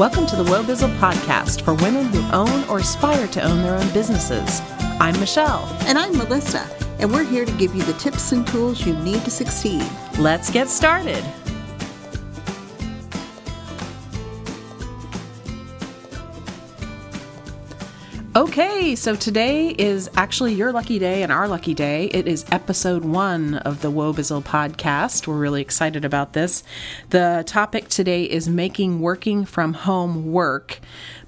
Welcome to the Wobizzle podcast for women who own or aspire to own their own businesses. I'm Michelle. And I'm Melissa, and we're here to give you the tips and tools you need to succeed. Let's get started. Okay, so today is actually your lucky day and our lucky day. It is episode one of the Wobizzle podcast. We're really excited about this. The topic today is making working from home work.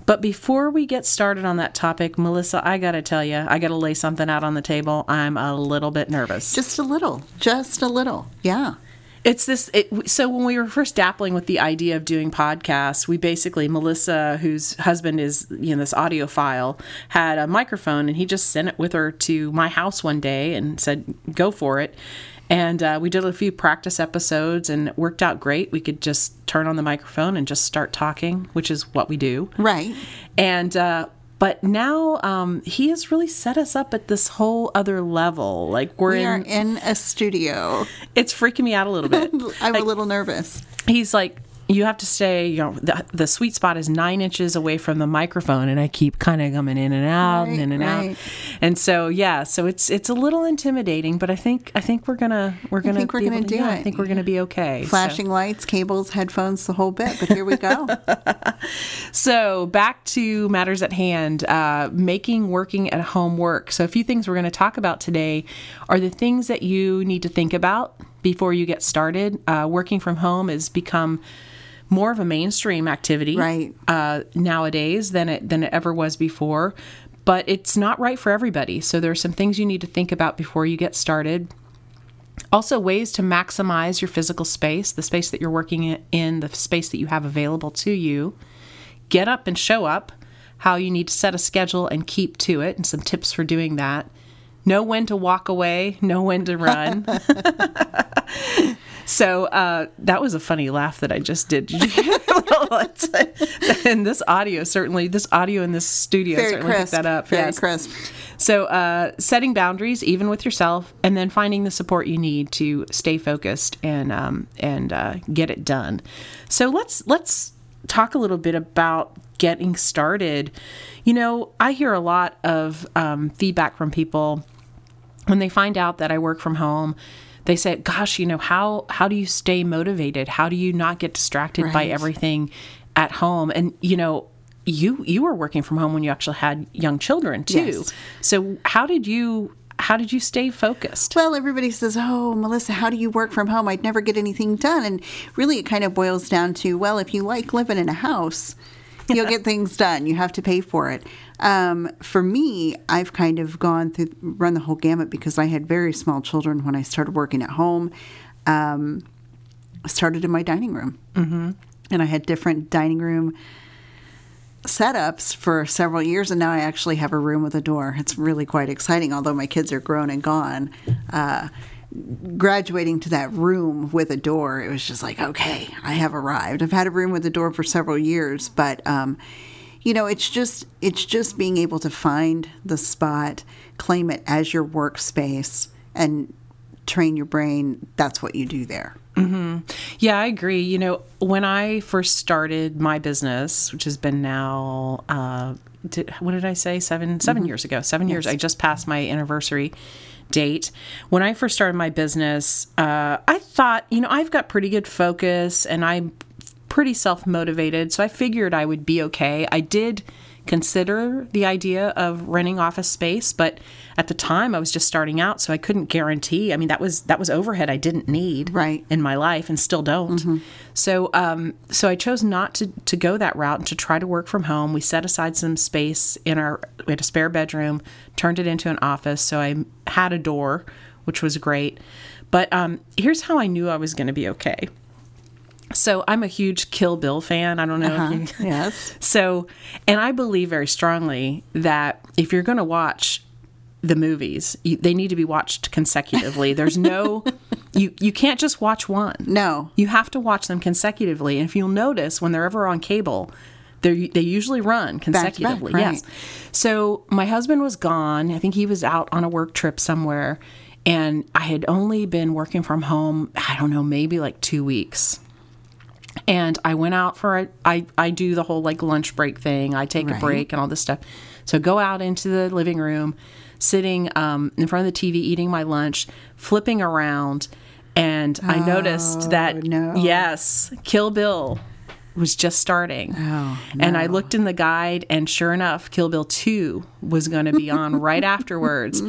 But before we get started on that topic, Melissa, I got to tell you, I got to lay something out on the table. I'm a little bit nervous. Just a little, just a little. Yeah. It's this. It, so when we were first dappling with the idea of doing podcasts, we basically Melissa, whose husband is you know this audiophile, had a microphone and he just sent it with her to my house one day and said, "Go for it." And uh, we did a few practice episodes and it worked out great. We could just turn on the microphone and just start talking, which is what we do. Right. And uh, but now um, he has really set us up at this whole other level. Like we're We in, in a studio. it's freaking me out a little bit. I'm Like, a little nervous. he's like you have to stay you know the, the sweet spot is nine inches away from the microphone and i keep kind of coming in and out and in and out and so yeah so it's it's a little intimidating but i think i think we're gonna we're gonna think we're gonna to- do yeah, i think we're gonna be okay So- Flashing lights, cables, headphones, the whole bit. But here we go. So, back to matters at hand, uh, making working at home work. So, a few things we're going to talk about today are the things that you need to think about before you get started. Uh, working from home has become more of a mainstream activity Right. uh, nowadays than it than it ever was before. But it's not right for everybody. So, there are some things you need to think about before you get started. Also, ways to maximize your physical space, the space that you're working in, the space that you have available to you. Get up and show up, how you need to set a schedule and keep to it, and some tips for doing that. Know when to walk away, know when to run. so uh, that was a funny laugh that I just did. Did you hear that? and this audio certainly, this audio in this studio Very certainly crisp. picked that up. Very yes. crisp. So, uh, setting boundaries, even with yourself, and then finding the support you need to stay focused and um, and uh, get it done. So let's let's talk a little bit about getting started. You know, I hear a lot of um, feedback from people when they find out that I work from home. They say, "Gosh, you know how how do you stay motivated? How do you not get distracted by everything at home?" And you know, you you were working from home when you actually had young children too. Yes. So how did you how did you stay focused? Well, everybody says, Oh, Melissa, how do you work from home? I'd never get anything done. And really, it kind of boils down to, well, if you like living in a house, you'll get things done. You have to pay for it. Um, for me, I've kind of gone through, run the whole gamut because I had very small children when I started working at home. Um, started in my dining room. Mm-hmm. And I had different dining room setups for several years, and now I actually have a room with a door. It's really quite exciting, although my kids are grown and gone. Uh, graduating to that room with a door, it was just like, okay, I have arrived. I've had a room with a door for several years, but um, you know, it's just it's just being able to find the spot, claim it as your workspace, and train your brain. That's what you do there. Yeah, I agree. You know, when I first started my business, which has been now, uh, did, what did I say? 7 7 years ago. Seven years. I just passed my anniversary date. When I first started my business, uh, I thought, you know, I've got pretty good focus and I'm pretty self motivated. So I figured I would be okay. I did consider the idea of renting office space, but at the time I was just starting out, so I couldn't guarantee. I mean, that was that was overhead I didn't need Right. in my life and still don't. So um, so I chose not to to go that route and to try to work from home. We set aside some space in our we had a spare bedroom, turned it into an office. So I had a door, which was great. But um, here's how I knew I was going to be okay. So I'm a huge Kill Bill fan. I don't know if uh-huh. you Yes. so, and I believe very strongly that if you're going to watch the movies, you, they need to be watched consecutively. There's no, you you can't just watch one. No. You have to watch them consecutively. And if you'll notice, when they're ever on cable, they they usually run to back, consecutively. right. Yes. So my husband was gone. I think he was out on a work trip somewhere, and I had only been working from home. I don't know, maybe like two weeks. And I went out for a, I, I do the whole like lunch break thing. I take Right. a break and all this stuff. So go out into the living room, sitting um, in front of the TV, eating my lunch, flipping around, and I noticed that Oh, no. yes, Kill Bill was just starting. Oh, And I looked in the guide, and sure enough, Kill Bill 2 was going to be on right afterwards.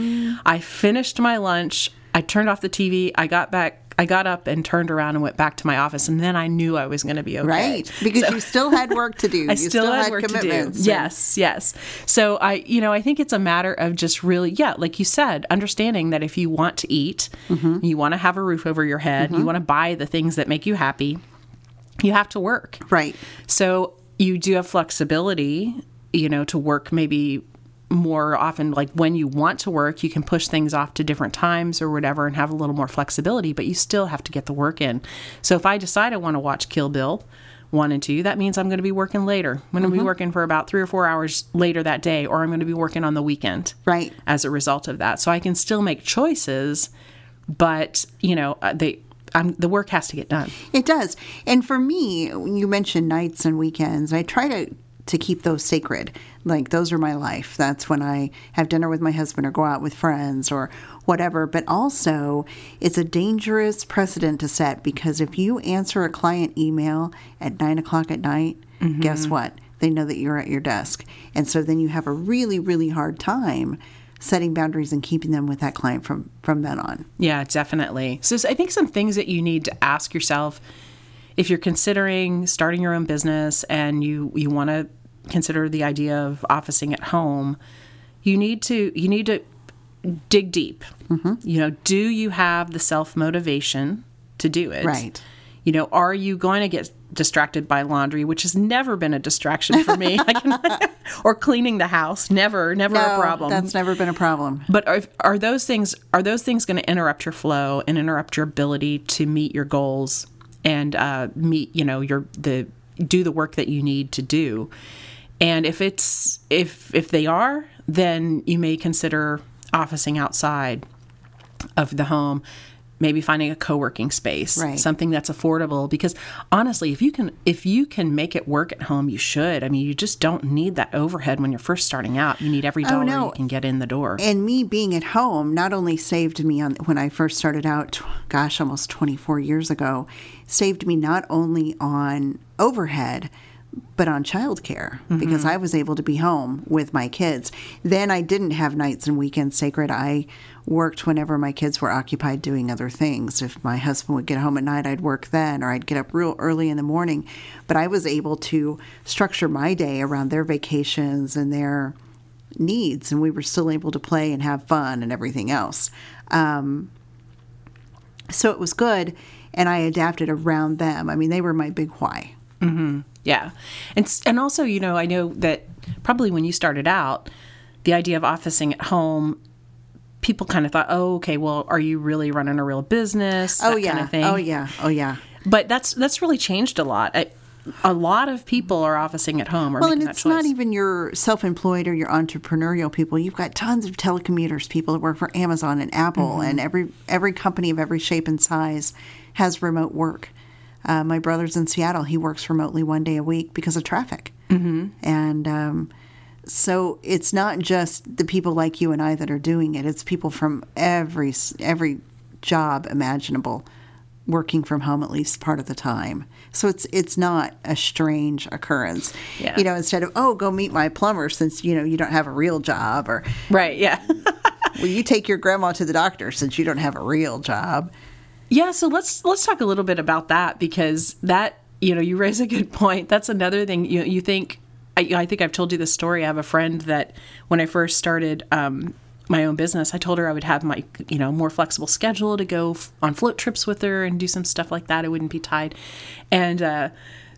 I finished my lunch. I turned off the TV. I got back. I got up and turned around and went back to my office, and then I knew I was going to be okay. Right. Because you still had work to do. I you still, had, work to do. commitments. and- Yes, yes. So I, you know, I think it's a matter of just really, yeah, like you said, understanding that if you want to eat, Mm-hmm. you want to have a roof over your head, you want to buy the things that make you happy, you have to work. Right. So you do have flexibility, you know, to work maybe more often like when you want to work you can push things off to different times or whatever and have a little more flexibility but you still have to get the work in. So if i decide i want to watch kill bill one and two that means i'm going to be working later. I'm going to be working for about three or four hours later that day or i'm going to be working on the weekend Right. as a result of that. So i can still make choices but you know uh, they I'm, the work has to get done. It does. And for me, when you mentioned nights and weekends, I try to to keep those sacred. Like those are my life. That's when I have dinner with my husband or go out with friends or whatever. But also, it's a dangerous precedent to set because if you answer a client email at nine o'clock at night, guess mm-hmm. what? They know that you're at your desk. And so then you have a really, really hard time setting boundaries and keeping them with that client from from then on. Yeah, definitely. So I think some things that you need to ask yourself if you're considering starting your own business and you you want to consider the idea of officing at home, you need to you need to dig deep. Mm-hmm. You know, do you have the self motivation to do it? Right. You know, are you going to get distracted by laundry, which has never been a distraction for me, can, or cleaning the house, never, never a problem. that's never been a problem. But are, are those things are those things going to interrupt your flow and interrupt your ability to meet your goals and uh, meet you know your the do the work that you need to do? And if it's if if they are, then you may consider officing outside of the home maybe finding a co-working space Right. something that's affordable because honestly if you can if you can make it work at home you should i mean you just don't need that overhead when you're first starting out you need every oh, dollar Oh, no. you can get in the door and me being at home not only saved me on when I first started out, gosh, almost 24 years ago, saved me not only on overhead, but on childcare because I was able to be home with my kids. Then I didn't have nights and weekends sacred. I worked whenever my kids were occupied doing other things. If my husband would get home at night, I'd work then, or I'd get up real early in the morning. But I was able to structure my day around their vacations and their needs, and we were still able to play and have fun and everything else. Um, so it was good, and I adapted around them. I mean, they were my big why. Yeah. And and also, you know, I know that probably when you started out, the idea of officing at home, people kind of thought, "Oh, okay, well, are you really running a real business?" Oh That yeah, kind of thing. oh yeah, oh yeah. But that's that's really changed a lot. I, a lot of people are officing at home or Well, and it's not even your self-employed or your entrepreneurial people. You've got tons of telecommuters, people that work for Amazon and Apple, mm-hmm. and every every company of every shape and size has remote work. Uh, my brother's in Seattle. He works remotely one day a week because of traffic, mm-hmm. and um, so it's not just the people like you and I that are doing it. It's people from every every job imaginable working from home at least part of the time. So it's it's not a strange occurrence. Yeah. You know, instead of oh, go meet my plumber since you know you don't have a real job, or right? Yeah. will you take your grandma to the doctor since you don't have a real job? Yeah, so let's let's talk a little bit about that because that you know you raise a good point. That's another thing you you think. I, I think I've told you this story. I have a friend that when I first started um, my own business, I told her I would have my you know more flexible schedule to go f- on float trips with her and do some stuff like that. I wouldn't be tied, and. uh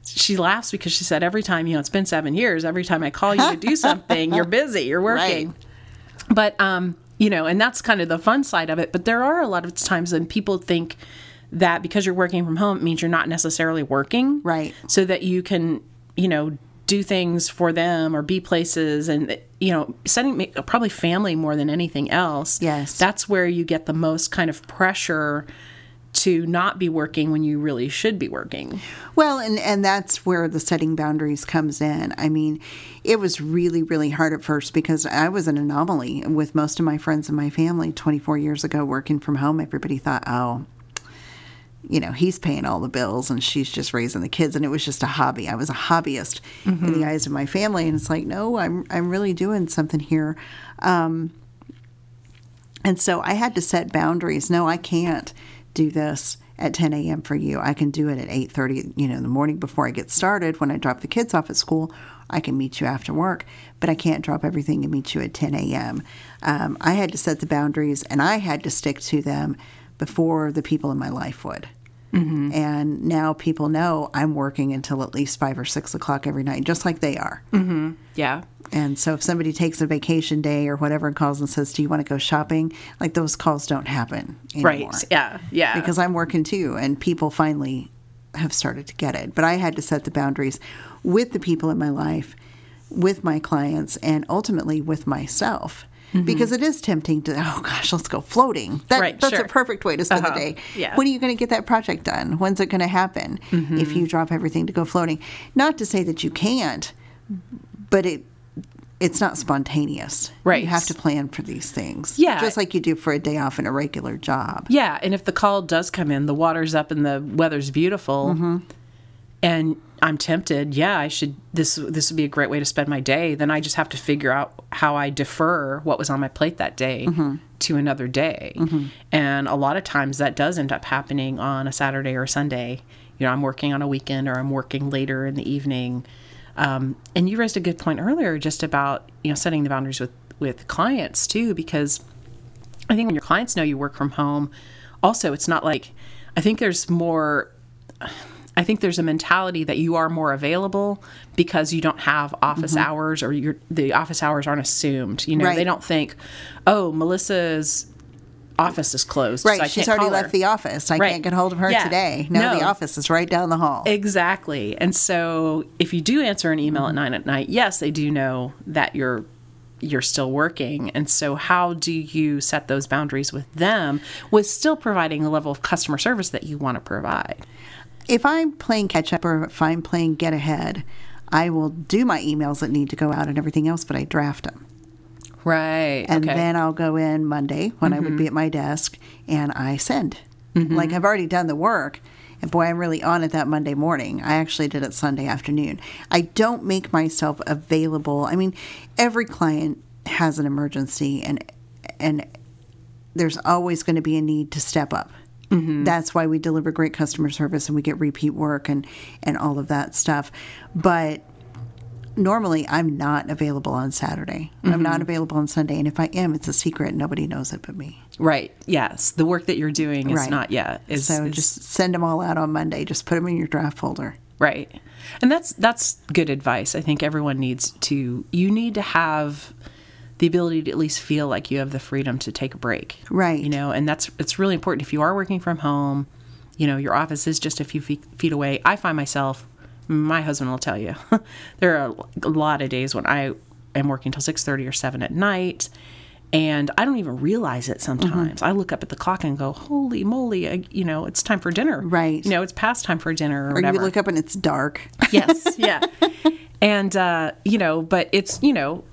she laughs because she said every time you know it's been seven years every time i call you to do something you're busy you're working Right. but um you know and that's kind of the fun side of it but there are a lot of times when people think that because you're working from home it means you're not necessarily working Right. so that you can you know do things for them or be places and you know setting probably family more than anything else Yes. that's where you get the most kind of pressure to not be working when you really should be working. Well, and and that's where the setting boundaries comes in. I mean, it was really really hard at first because I was an anomaly with most of my friends and my family 24 years ago working from home. Everybody thought, "Oh, you know, he's paying all the bills and she's just raising the kids and it was just a hobby. I was a hobbyist mm-hmm. in the eyes of my family and it's like, no, I'm I'm really doing something here. Um, and so I had to set boundaries. No, I can't do this at 10 a.m. for you. I can do it at 8:30, you know, in the morning before I get started when I drop the kids off at school. I can meet you after work, but I can't drop everything and meet you at 10 a.m. Um, I had to set the boundaries and I had to stick to them before the people in my life would. Mm-hmm. And now people know I'm working until at least five or six o'clock every night, just like they are. Mm-hmm. Yeah. And so if somebody takes a vacation day or whatever and calls and says, Do you want to go shopping? Like those calls don't happen anymore. Right. Yeah. Yeah. Because I'm working too. And people finally have started to get it. But I had to set the boundaries with the people in my life, with my clients, and ultimately with myself mm-hmm. because it is tempting to oh gosh let's go floating that, right, that's sure. a perfect way to spend uh-huh. the day yeah. when are you going to get that project done when's it going to happen mm-hmm. if you drop everything to go floating not to say that you can't but it it's not spontaneous. Right. You have to plan for these things. Yeah. Just like you do for a day off in a regular job. Yeah. And if the call does come in, the water's up and the weather's beautiful, mm-hmm. And I'm tempted, yeah, I should this this would be a great way to spend my day. Then I just have to figure out how I defer what was on my plate that day mm-hmm. to another day. Mm-hmm. And a lot of times that does end up happening on a Saturday or a Sunday. You know, I'm working on a weekend or I'm working later in the evening. Um, and you raised a good point earlier just about, you know, setting the boundaries with with clients too because I think when your clients know you work from home, also it's not like I think there's more I think there's a mentality that you are more available because you don't have office mm-hmm. hours or your the office hours aren't assumed. You know, right. they don't think, oh, Melissa's office is closed. Right. So She's already left the office. I right. can't get hold of her yeah. today. No, no, the office is right down the hall. Exactly. And so if you do answer an email mm-hmm. at nine at night, yes, they do know that you're you're still working. And so how do you set those boundaries with them with still providing the level of customer service that you want to provide? If I'm playing catch up or if I'm playing get ahead, I will do my emails that need to go out and everything else, but I draft them. Right. And okay. then I'll go in Monday when mm-hmm. I would mm-hmm. be at my desk and I send. Mm-hmm. Like I've already done the work. And boy, I'm really on it that Monday morning. I actually did it Sunday afternoon. I don't make myself available. I mean, every client has an emergency and and there's always going to be a need to step up. Mm-hmm. That's why we deliver great customer service and we get repeat work and and all of that stuff. But normally I'm not available on Saturday. Mm-hmm. I'm not mm-hmm. available on Sunday, and if I am, it's a secret. Nobody knows it but me. Right. Yes. The work that you're doing is right. not yet. Is, so is... just send them all out on Monday. Just put them in your draft folder. Right. And that's that's good advice. I think everyone needs to. You need to have the ability to at least feel like you have the freedom to take a break. Right. You know, and that's it's really important if you are working from home, you know, your office is just a few feet, feet away. I find myself my husband will tell you there are a lot of days when I am working till 6:30 or 7 at night and I don't even realize it sometimes. Mm-hmm. I look up at the clock and go, "Holy moly! I, you know, it's time for dinner." Right. You know, it's past time for dinner or, or whatever. you look up and it's dark. yes. Yeah. and uh, you know, but it's you know,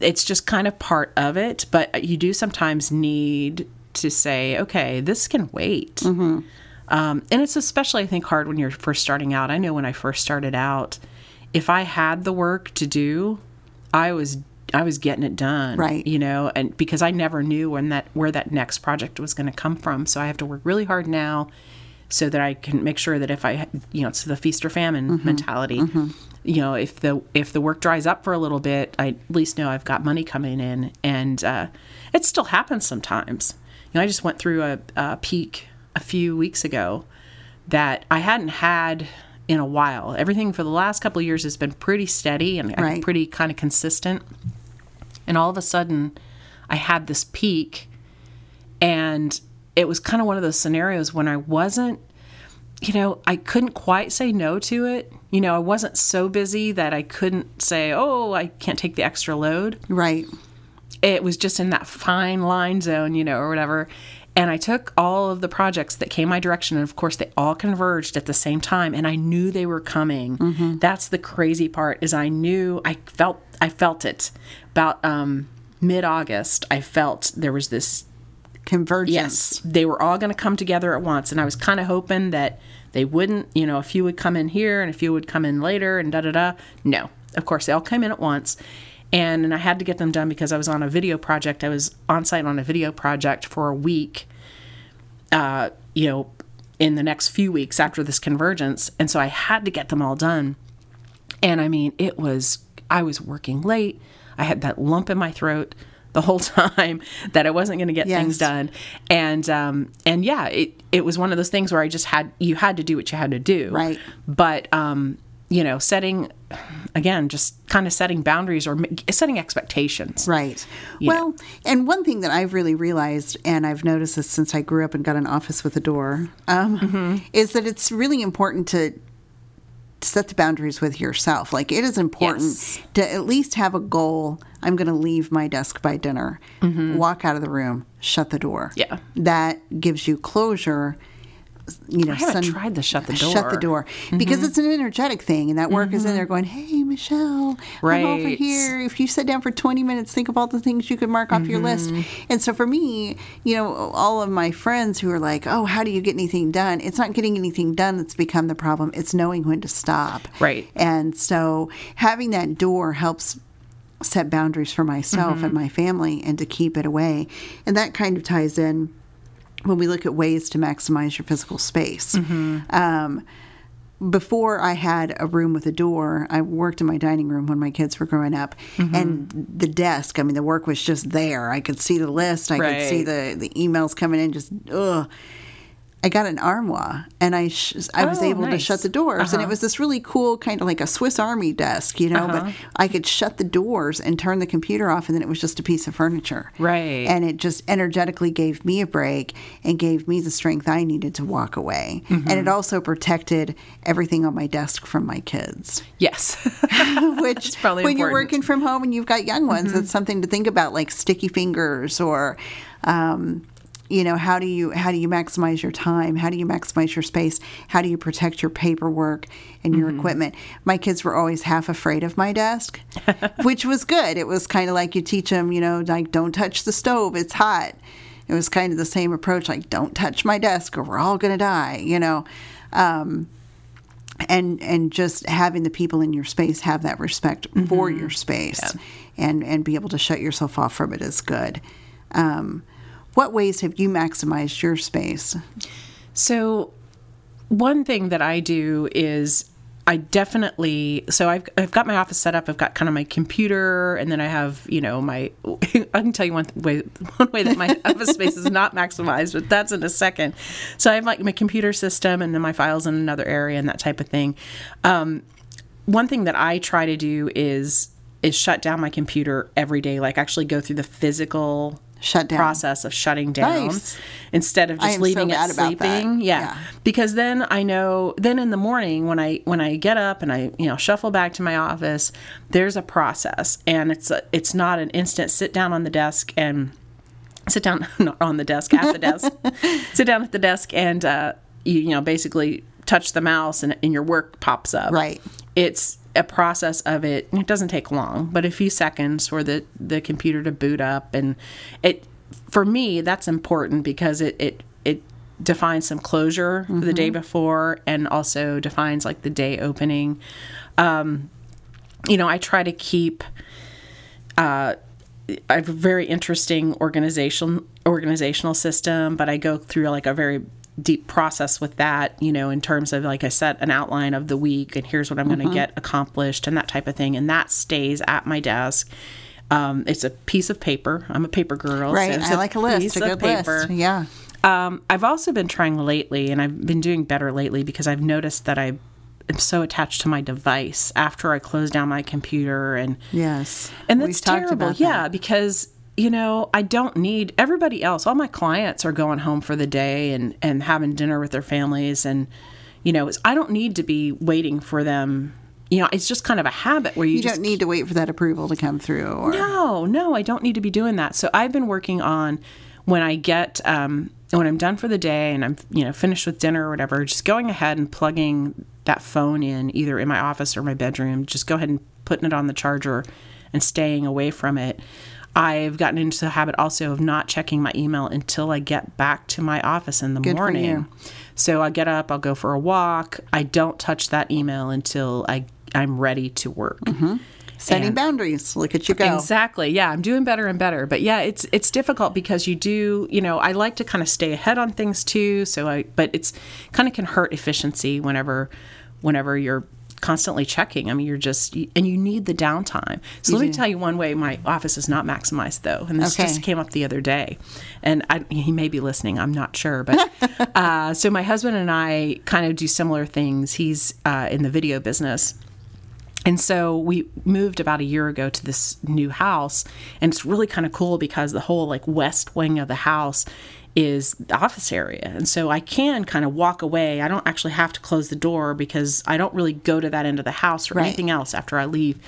it's just kind of part of it. But you do sometimes need to say, okay, this can wait. Mm-hmm. Um, and it's especially, I think, hard when you're first starting out. I know when I first started out, if I had the work to do, I was I was getting it done, right? You know, and because I never knew when that where that next project was going to come from, so I have to work really hard now so that I can make sure that if I, you know, it's the feast or famine mm-hmm. mentality. Mm-hmm. You know, if the if the work dries up for a little bit, I at least know I've got money coming in, and uh, it still happens sometimes. You know, I just went through a, a peak a few weeks ago that I hadn't had in a while. Everything for the last couple of years has been pretty steady and right. pretty kind of consistent, and all of a sudden, I had this peak, and it was kind of one of those scenarios when I wasn't, you know, I couldn't quite say no to it. You know, I wasn't so busy that I couldn't say, oh, I can't take the extra load. Right. It was just in that fine line zone, you know, or whatever. And I took all of the projects that came my direction, and of course, they all converged at the same time, and I knew they were coming. Mm-hmm. That's the crazy part is I knew I felt I felt it about um, mid August. I felt there was this Convergence. Yes, they were all going to come together at once, and I was kind of hoping that they wouldn't. You know, a few would come in here, and a few would come in later, and da da da. No, of course they all came in at once, and, and I had to get them done because I was on a video project. I was on site on a video project for a week. Uh, you know, in the next few weeks after this convergence, and so I had to get them all done. And I mean, it was I was working late. I had that lump in my throat the whole time that I wasn't going to get Yes. things done. And um and yeah, it it was one of those things where I just had you had to do what you had to do. Right. But um you know, setting again, just kind of setting boundaries or setting expectations. Right. Well, and one thing that I've really realized, and I've noticed this since I grew up and got an office with a door, um, Mm-hmm. is that it's really important to set the boundaries with yourself. Like it is important Yes. to at least have a goal. I'm going to leave my desk by dinner, walk out of the room, shut the door. Mm-hmm. Yeah. That gives you closure. You know, I haven't tried the shut the door. Shut the door. Mm-hmm. because it's an energetic thing, and that work is in there going, "Hey, Michelle, I'm over here. If you sit down for 20 minutes, think of all the things you could mark off your list." Mm-hmm. And so for me, you know, all of my friends who are like, "Oh, how do you get anything done?" It's not getting anything done that's become the problem. It's knowing when to stop. Right. And so having that door helps set boundaries for myself and my family and to keep it away. And that kind of ties in when we look at ways to maximize your physical space. Um, before I had a room with a door, I worked in my dining room when my kids were growing up, and the desk. I mean, the work was just there. I could see the list. I could see the the emails coming in. Just ugh. I got an armoire, and I sh- I was Oh, able to shut the doors, and it Uh-huh. was this really cool kind of like a Swiss Army desk, you know. Uh-huh. But I could shut the doors and turn the computer off, and then it was just a piece of furniture. Right. And it just energetically gave me a break and gave me the strength I needed to walk away. Mm-hmm. And it also protected everything on my desk from my kids. Yes. Which, probably when you're. Mm-hmm. working from home and you've got young ones, it's something to think about, like sticky fingers or. Um, you know how do you how do you maximize your time? How do you maximize your space? How do you protect your paperwork and your Mm-hmm. equipment? My kids were always half afraid of my desk which was good. It was kind of like you teach them you know like don't touch the stove it's hot. It was kind of the same approach like don't touch my desk or we're all going to die you know? Um, and and just having the people in your space have that respect for your space and and be able to shut yourself off from it is good. Um, what ways have you maximized your space So, one thing that I do is I definitely so I've I've got my office set up. I've got kind of my computer, and then I have you know my. I can tell you one way one way that my office space is not maximized, but that's in a second. So I have like my computer system, and then my files in another area, and that type of thing. Um, one thing that I try to do is is shut down my computer every day. Like actually go through the physical Shut down. process of shutting down Nice. instead of just am so leaving it sleeping. Yeah. Yeah. Because then I know then in the morning when I when I get up and I, you know, shuffle back to my office, there's a process and it's a, it's not an instant sit down on the desk and sit down not on the desk at the desk. sit down at the desk and uh you, you know, basically touch the mouse and, and your work pops up. Right. It's a process of it. It doesn't take long, but a few seconds for the the computer to boot up, and it for me that's important because it it it defines some closure for the day before, and also defines like the day opening. Um, you know, I try to keep. Uh, I have a very interesting organization organizational system, but I go through like a very deep process with that, you know, in terms of like I set an outline of the week and here's what I'm Mm-hmm. going to get accomplished and that type of thing. And that stays at my desk. Um, it's a piece of paper. I'm a paper girl. so right it's i like a list piece a of good list yeah um, I've also been trying lately, and I've been doing better lately because I've noticed that I am so attached to my device after I close down my computer and yes and that's terrible. Yeah, that. because you know I don't need everybody else. All my clients are going home for the day and and having dinner with their families, and you know it's, I don't need to be waiting for them. You know, it's just kind of a habit where you, you just don't need to wait for that approval to come through or no, no, I don't need to be doing that. So I've been working on when I get um, when I'm done for the day and I'm you know finished with dinner or whatever, just going ahead and plugging that phone in either in my office or my bedroom. Just go ahead and putting it on the charger and staying away from it. I've gotten into the habit also of not checking my email until I get back to my office in the Good for morning. you. So I get up, I'll go for a walk. I don't touch that email until I I'm ready to work. Mm-hmm. Setting And- boundaries. Look at you go. Exactly. Yeah, I'm doing better and better. But yeah, it's it's difficult because you do, you know, I like to kind of stay ahead on things too, so I but it's kind of can hurt efficiency whenever whenever you're constantly checking. I mean, you're just and you need the downtime. So let me tell you one way my office is not maximized though, and this Okay. just came up the other day. And I, he may be listening, I'm not sure, but uh, so my husband and I kind of do similar things. He's uh, in the video business. And so we moved about a year ago to this new house, and it's really kind of cool because the whole like west wing of the house is the office area. And so I can kind of walk away. I don't actually have to close the door because I don't really go to that end of the house or Right. anything else after I leave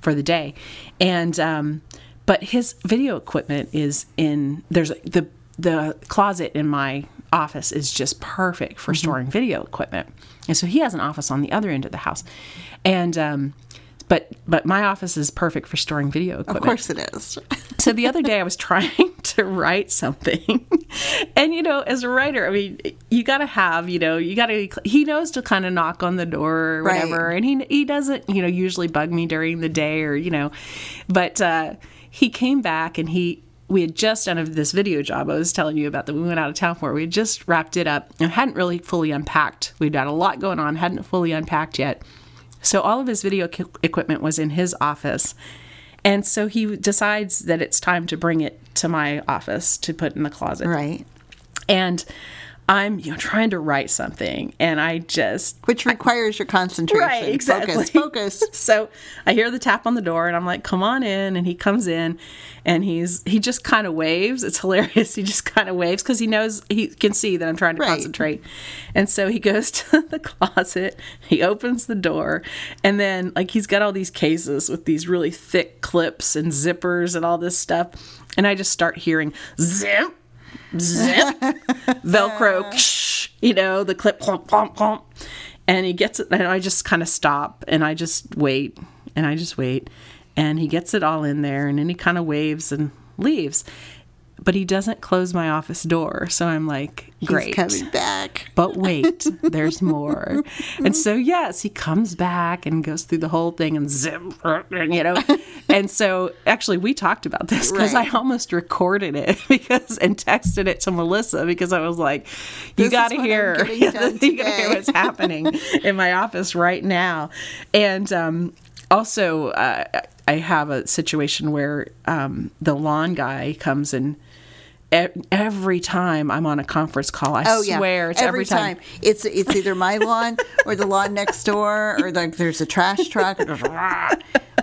for the day. And um but his video equipment is in there's the the closet in my office is just perfect for storing video equipment. And so he has an office on the other end of the house. And um but but my office is perfect for storing video equipment. Of course it is. So the other day I was trying to write something. And you know, as a writer, I mean, you got to have, you know, you got to he knows to kind of knock on the door or Right. whatever. And he he doesn't, you know, usually bug me during the day or, you know, but uh he came back and he we had just done this video job I was telling you about that we went out of town for. We had just wrapped it up and hadn't really fully unpacked. We'd had a lot going on, hadn't fully unpacked yet. So all of his video equi- equipment was in his office. And so he decides that it's time to bring it to my office to put in the closet. Right. And I'm you know trying to write something and I just Which requires your concentration. Right, exactly. Focus, focus. so I hear the tap on the door and I'm like, come on in. And he comes in and he's, he just kind of waves. It's hilarious. He just kind of waves because he knows, he can see that I'm trying to Right. concentrate. And so he goes to the closet, he opens the door, and then like he's got all these cases with these really thick clips and zippers and all this stuff. And I just start hearing zip, zip, Velcro, you know, the clip, plump, plump, plump. And he gets it, and I just kind of stop and I just wait and I just wait. And he gets it all in there and then he kind of waves and leaves. But he doesn't close my office door. So I'm like, great. He's coming back. But wait, there's more. And so, yes, he comes back and goes through the whole thing and zip, you know. And so, actually, we talked about this because Right. I almost recorded it because and texted it to Melissa because I was like, "You got to hear, you got to hear what's happening in my office right now." And um, also, uh, I have a situation where um, the lawn guy comes and. Every time I'm on a conference call, I Oh yeah. swear it's every, time. It's it's either my lawn or the lawn next door or like there's a trash truck. or just rah.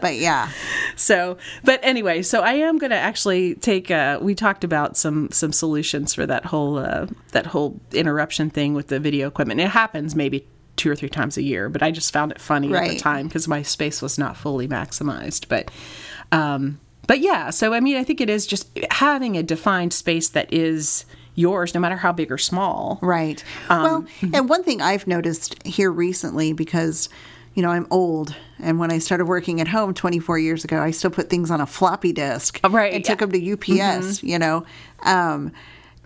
but yeah. So, but anyway, so I am going to actually take. Uh, we talked about some some solutions for that whole uh, that whole interruption thing with the video equipment. It happens maybe two or three times a year, but I just found it funny at the time because my space was not fully maximized. But, um, but yeah. So I mean, I think it is just having a defined space that is yours, no matter how big or small. Right. Um, well, mm-hmm. and one thing I've noticed here recently because you know, I'm old, and when I started working at home 24 years ago, I still put things on a floppy disk Oh, right, and yeah. Mm-hmm. took them to UPS, you know. Um,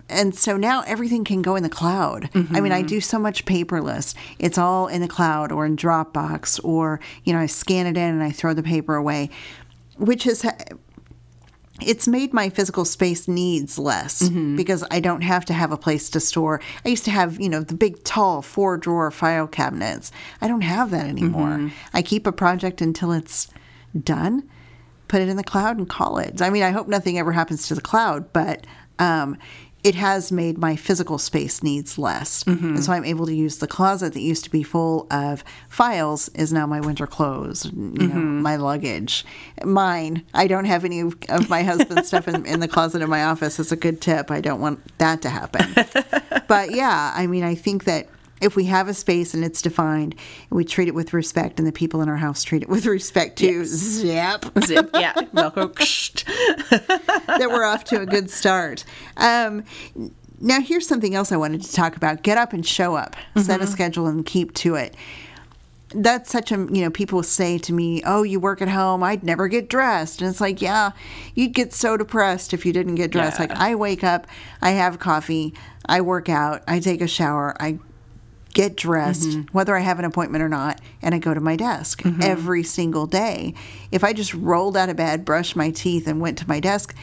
and so now everything can go in the cloud. I mean, I Mm-hmm. do so much paperless. It's all in the cloud or in Dropbox, or, you know, I scan it in and I throw the paper away, which has it's made my physical space needs less Mm-hmm. because I don't have to have a place to store. I used to have, you know, the big tall four drawer file cabinets. I don't have that anymore. Mm-hmm. I keep a project until it's done, put it in the cloud and call it. I mean, I hope nothing ever happens to the cloud, but um, it has made my physical space needs less. Mm-hmm. And so I'm able to use the closet that used to be full of files is now my winter clothes, you know, Mm-hmm. my luggage. Mine, I don't have any of of my husband's stuff in, in the closet in my office. It's a good tip. I don't want that to happen. but yeah, I mean, I think that if we have a space and it's defined, we treat it with respect, and the people in our house treat it with respect too, zip, Zip, yeah, that we're off to a good start. Um, now here's something else I wanted to talk about. Get up and show up. Set a schedule and keep to it. That's such a you know people say to me, "Oh, you work at home. I'd never get dressed." And it's like, "Yeah, you'd get so depressed if you didn't get dressed." Yeah. Like I wake up, I have coffee, I work out, I take a shower, I get dressed, whether I have an appointment or not, and I go to my desk every single day. If I just rolled out of bed, brushed my teeth, and went to my desk,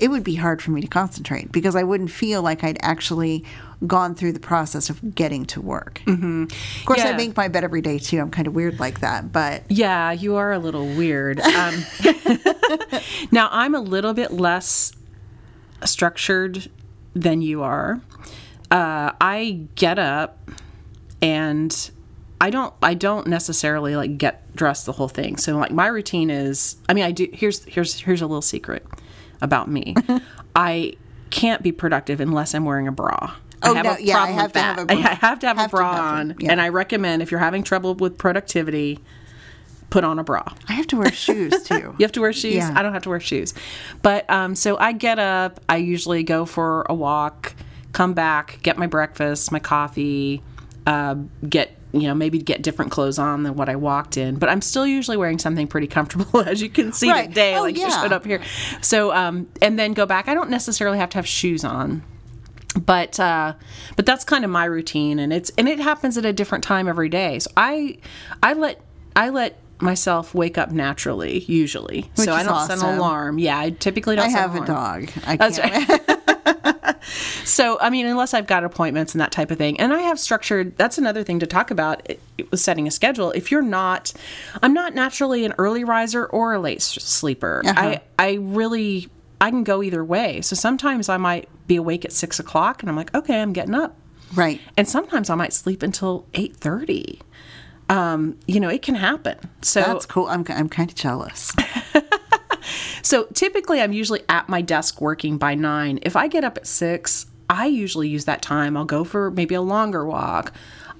it would be hard for me to concentrate because I wouldn't feel like I'd actually gone through the process of getting to work. Mm-hmm. Of course, I make my bed every day too. I'm kind of weird like that, but Yeah, you are a little weird. Um, now, I'm a little bit less structured than you are. Uh, I get up and I don't I don't necessarily like get dressed the whole thing. So like my routine is I mean I do here's here's here's a little secret about me. I can't be productive unless I'm wearing a bra. Oh, I have no, a yeah, I have to have a bra. I have to have, Have a bra have on, yeah. and I recommend if you're having trouble with productivity, put on a bra. I have to wear shoes too. You have to wear shoes. Yeah. I don't have to wear shoes. But um, so I get up. I usually go for a walk, come back, get my breakfast, my coffee, uh, get you know maybe get different clothes on than what I walked in. But I'm still usually wearing something pretty comfortable, as you can see Right. today. Oh, like you yeah. showed up here. So um, and then go back. I don't necessarily have to have shoes on but uh but that's kind of my routine and it's and it happens at a different time every day so i i let i let myself wake up naturally usually so i don't set an alarm yeah i typically don't I have an a dog. I That's can't. so i mean unless i've got appointments and that type of thing and i have structured that's another thing to talk about it, it was setting a schedule if you're not i'm not naturally an early riser or a late sleeper Uh-huh. i i really i can go either way so sometimes i might be awake at six o'clock and i'm like okay i'm getting up Right. and sometimes I might sleep until eight thirty. Um, you know, it can happen. So, That's cool. I'm, I'm kind of jealous. so typically, I'm usually at my desk working by nine. If I get up at six, I usually use that time. I'll go for maybe a longer walk.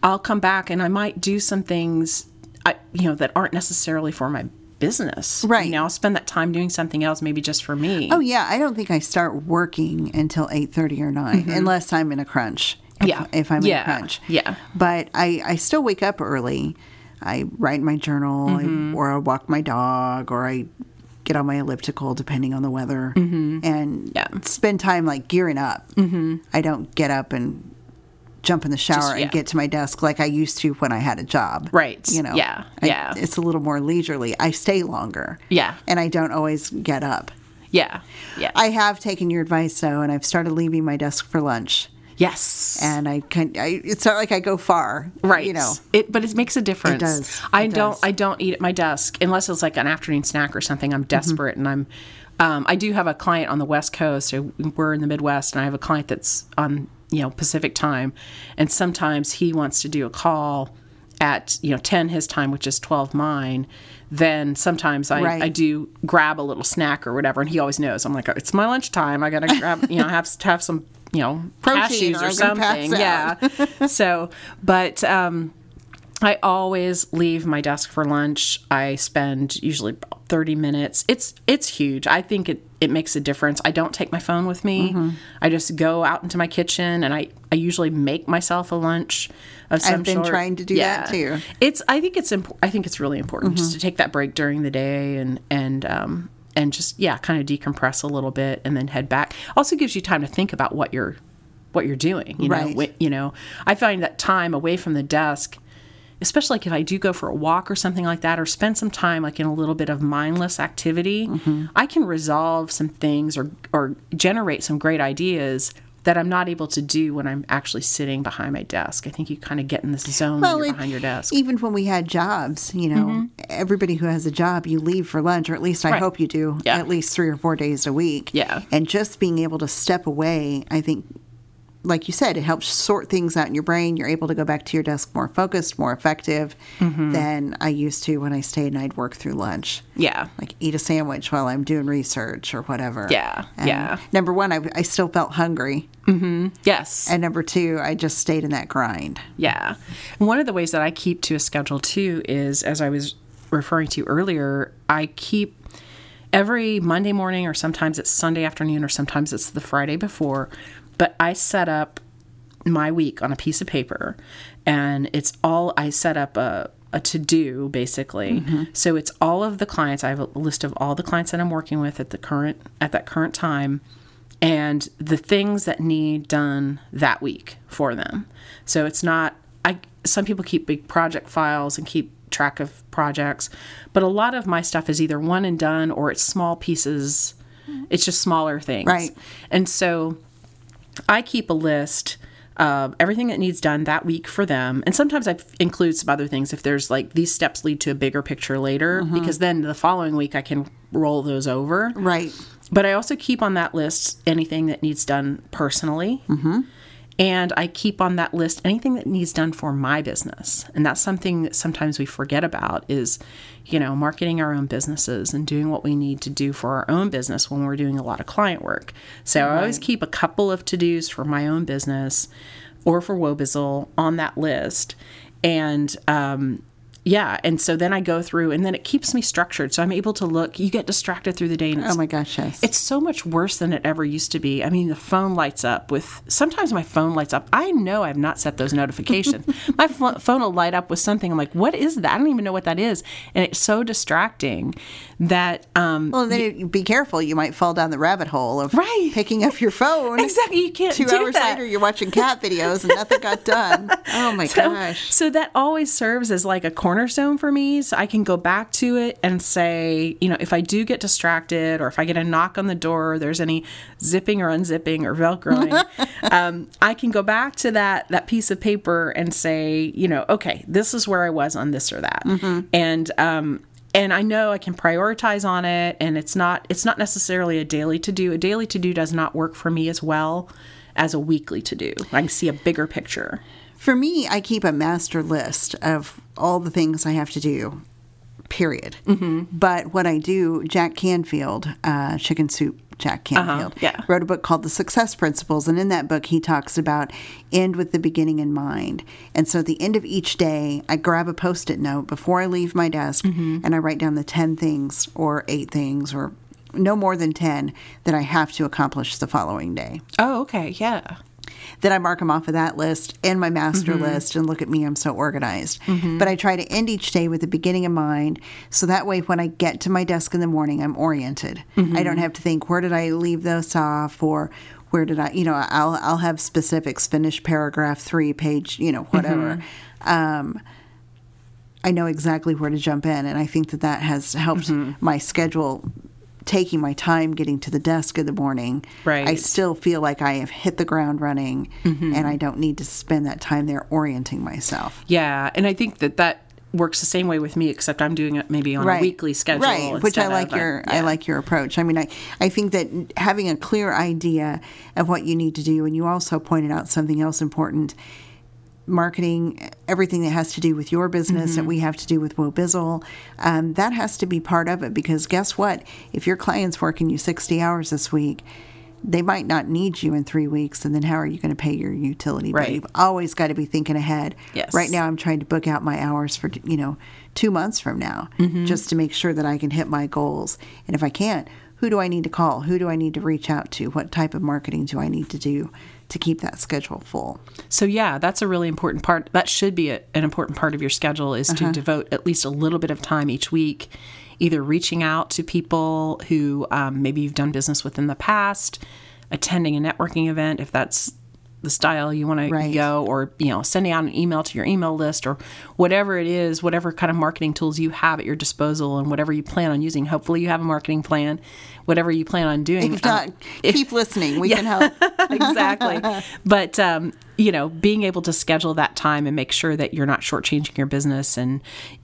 I'll come back and I might do some things, I, you know, that aren't necessarily for my business. Right. You know, I'll spend that time doing something else, maybe just for me. Oh yeah, I don't think I start working until eight thirty or 9 unless I'm in a crunch. If, Mm-hmm. Yeah. if I'm Yeah. in a crunch. Yeah. But I I still wake up early. I write my journal, Mm-hmm. I, or I walk my dog, or I get on my elliptical depending on the weather, and Mm-hmm. Yeah. spend time like gearing up. Mm-hmm. I don't get up and jump in the shower yeah. and get to my desk like I used to when I had a job. Right. You know. Yeah. I- Yeah. It's a little more leisurely. I stay longer. Yeah. And I don't always get up. Yeah. Yeah. I have taken your advice though, and I've started leaving my desk for lunch. Yes. And I can, I, it's not like I go far, right. You know, it but it makes a difference. It does. i It don't does. i don't eat at my desk unless it's like an afternoon snack or something. I'm desperate and i'm um, i do have a client on the west coast we're in the midwest and i have a client that's on you know pacific time. And sometimes he wants to do a call at you know 10 his time which is 12 mine. Then sometimes I, Right. I do grab a little snack or whatever and he always knows. I'm like it's my lunchtime. I gotta grab you know have have some you know Protein cashews or or I'm gonna pass something yeah so but um I always leave my desk for lunch. I spend usually about 30 minutes. It's it's huge. I think it it makes a difference. I don't take my phone with me. Mm-hmm. I just go out into my kitchen and I I usually make myself a lunch of some I've been sort. trying to do that too. It's I think it's imp- I think it's really important just to take that break during the day and and um and just yeah, kind of decompress a little bit and then head back. Also gives you time to think about what you're what you're doing, you know. Right. Wh- you know, I find that time away from the desk especially like if I do go for a walk or something like that, or spend some time like in a little bit of mindless activity, mm-hmm. I can resolve some things or or generate some great ideas that I'm not able to do when I'm actually sitting behind my desk. I think you kind of get in this zone it- behind your desk. even when we had jobs, you know, mm-hmm. everybody who has a job, you leave for lunch, or at least I Right. hope you do, Yeah. at least three or four days a week. Yeah. And just being able to step away, I think, like you said, it helps sort things out in your brain. You're able to go back to your desk more focused, more effective Mm-hmm. than I used to when I stayed and I'd work through lunch. yeah. Like eat a sandwich while I'm doing research or whatever. Yeah, And yeah. Number one, I, I still felt hungry. Hmm. Yes. And number two, I just stayed in that grind. Yeah. And one of the ways that I keep to a schedule too is, as I was referring to earlier, I keep every Monday morning, or sometimes it's Sunday afternoon, or sometimes it's the Friday before. But I set up my week on a piece of paper and it's all I set up a a to do basically. Mm-hmm. So it's all of the clients. I have a list of all the clients that I'm working with at the current at that current time and the things that need done that week for them. So it's not I some people keep big project files and keep track of projects, but a lot of my stuff is either one and done or it's small pieces. Mm-hmm. It's just smaller things. Right. And so I keep a list of everything that needs done that week for them. And sometimes I include some other things if there's like these steps lead to a bigger picture later, because then the following week I can roll those over. Right. But I also keep on that list anything that needs done personally. Mm-hmm. And I keep on that list anything that needs done for my business. And that's something that sometimes we forget about is, you know, marketing our own businesses and doing what we need to do for our own business when we're doing a lot of client work. So I always keep a couple of to dos for my own business or for Wobizzle on that list. And um, yeah, and so then I go through and then it keeps me structured. So I'm able to look, you get distracted through the day and Oh my gosh, yes. it's so much worse than it ever used to be. I mean, the phone lights up with sometimes my phone lights up. I know I've not set those notifications. my ph- phone will light up with something. I'm like, what is that? I don't even know what that is. And it's so distracting that, um, well, then you be careful. You might fall down the rabbit hole of Right. picking up your phone. exactly, you can't Two hours that. later, you're watching cat videos and nothing got done. Oh my So, gosh. so that always serves as like a cornerstone for me. So I can go back to it and say, you know, if I do get distracted or if I get a knock on the door, or there's any zipping or unzipping or velcroing, um, I can go back to that that piece of paper and say, you know, okay, this is where I was on this or that, and um, and I know I can prioritize on it, and it's not it's not necessarily a daily to do. A daily to do does not work for me as well as a weekly to do. I can see a bigger picture. For me, I keep a master list of all the things I have to do, period. Mm-hmm. But what I do, Jack Canfield, uh, Chicken Soup Jack Canfield, uh-huh, yeah. wrote a book called The Success Principles. And in that book, he talks about end with the beginning in mind. And so at the end of each day, I grab a post it note before I leave my desk mm-hmm. and I write down the 10 things or eight things or no more than 10 that I have to accomplish the following day Oh, okay, yeah. Then I mark them off of that list and my master Mm-hmm. list and look at me, I'm so organized. But I try to end each day with the beginning in mind so that way when I get to my desk in the morning, I'm oriented. Mm-hmm. I don't have to think, where did I leave this off or where did I, you know, I'll, I'll have specifics, finish paragraph three, page, you know, whatever. Mm-hmm. Um, I know exactly where to jump in. And I think that that has helped Mm-hmm. my schedule. Taking my time getting to the desk in the morning, Right. I still feel like I have hit the ground running Mm-hmm. and I don't need to spend that time there orienting myself. Yeah, and I think that that works the same way with me, except I'm doing it maybe on a weekly schedule. right? Which I like of your I like your approach. I mean, I I think that having a clear idea of what you need to do, and you also pointed out something else important. Marketing, everything that has to do with your business Mm-hmm. that we have to do with Wobizzle, um, that has to be part of it because guess what? If your client's working you 60 hours this week, they might not need you in three weeks, and then how are you going to pay your utility bill? Right. You've always got to be thinking ahead. Yes. Right now, I'm trying to book out my hours for you know two months from now, Mm-hmm. just to make sure that I can hit my goals. And if I can't, who do I need to call? Who do I need to reach out to? What type of marketing do I need to do to keep that schedule full? So yeah, that's a really important part. That should be a, an important part of your schedule is Uh-huh. to devote at least a little bit of time each week, either reaching out to people who um, maybe you've done business with in the past, attending a networking event if that's the style you want Right. to go, or you know, sending out an email to your email list, or whatever it is, whatever kind of marketing tools you have at your disposal, and whatever you plan on using. Hopefully, you have a marketing plan. Whatever you plan on doing. If uh, not, keep listening. We can help. exactly. But um, you know, being able to schedule that time and make sure that you're not shortchanging your business, and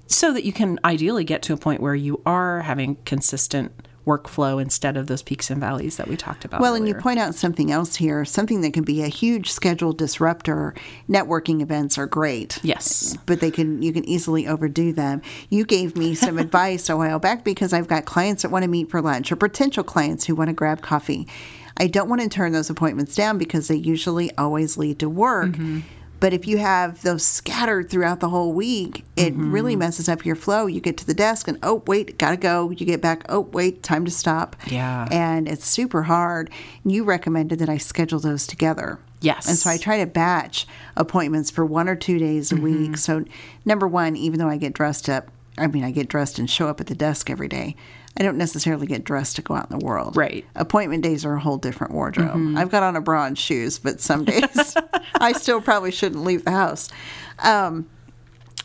so that you can ideally get to a point where you are having consistent workflow instead of those peaks and valleys that we talked about. Well, and you point out something else here, something that can be a huge schedule disruptor. Networking events are great. Yes. But they can you can easily overdo them. You gave me some advice a while back because I've got clients that want to meet for lunch or potential clients who want to grab coffee. I don't want to turn those appointments down because they usually always lead to work. Mm-hmm. But if you have those scattered throughout the whole week, it Mm-hmm. really messes up your flow. You get to the desk and, oh, wait, gotta go. You get back, oh, wait, time to stop. Yeah. And it's super hard. You recommended that I schedule those together. Yes. And so I try to batch appointments for one or two days a Mm-hmm. week. So, number one, even though I get dressed up, I mean, I get dressed and show up at the desk every day. I don't necessarily get dressed to go out in the world. Right. Mm-hmm. Appointment days are a whole different wardrobe. I've got on a bra and shoes, but some days I still probably shouldn't leave the house. Um,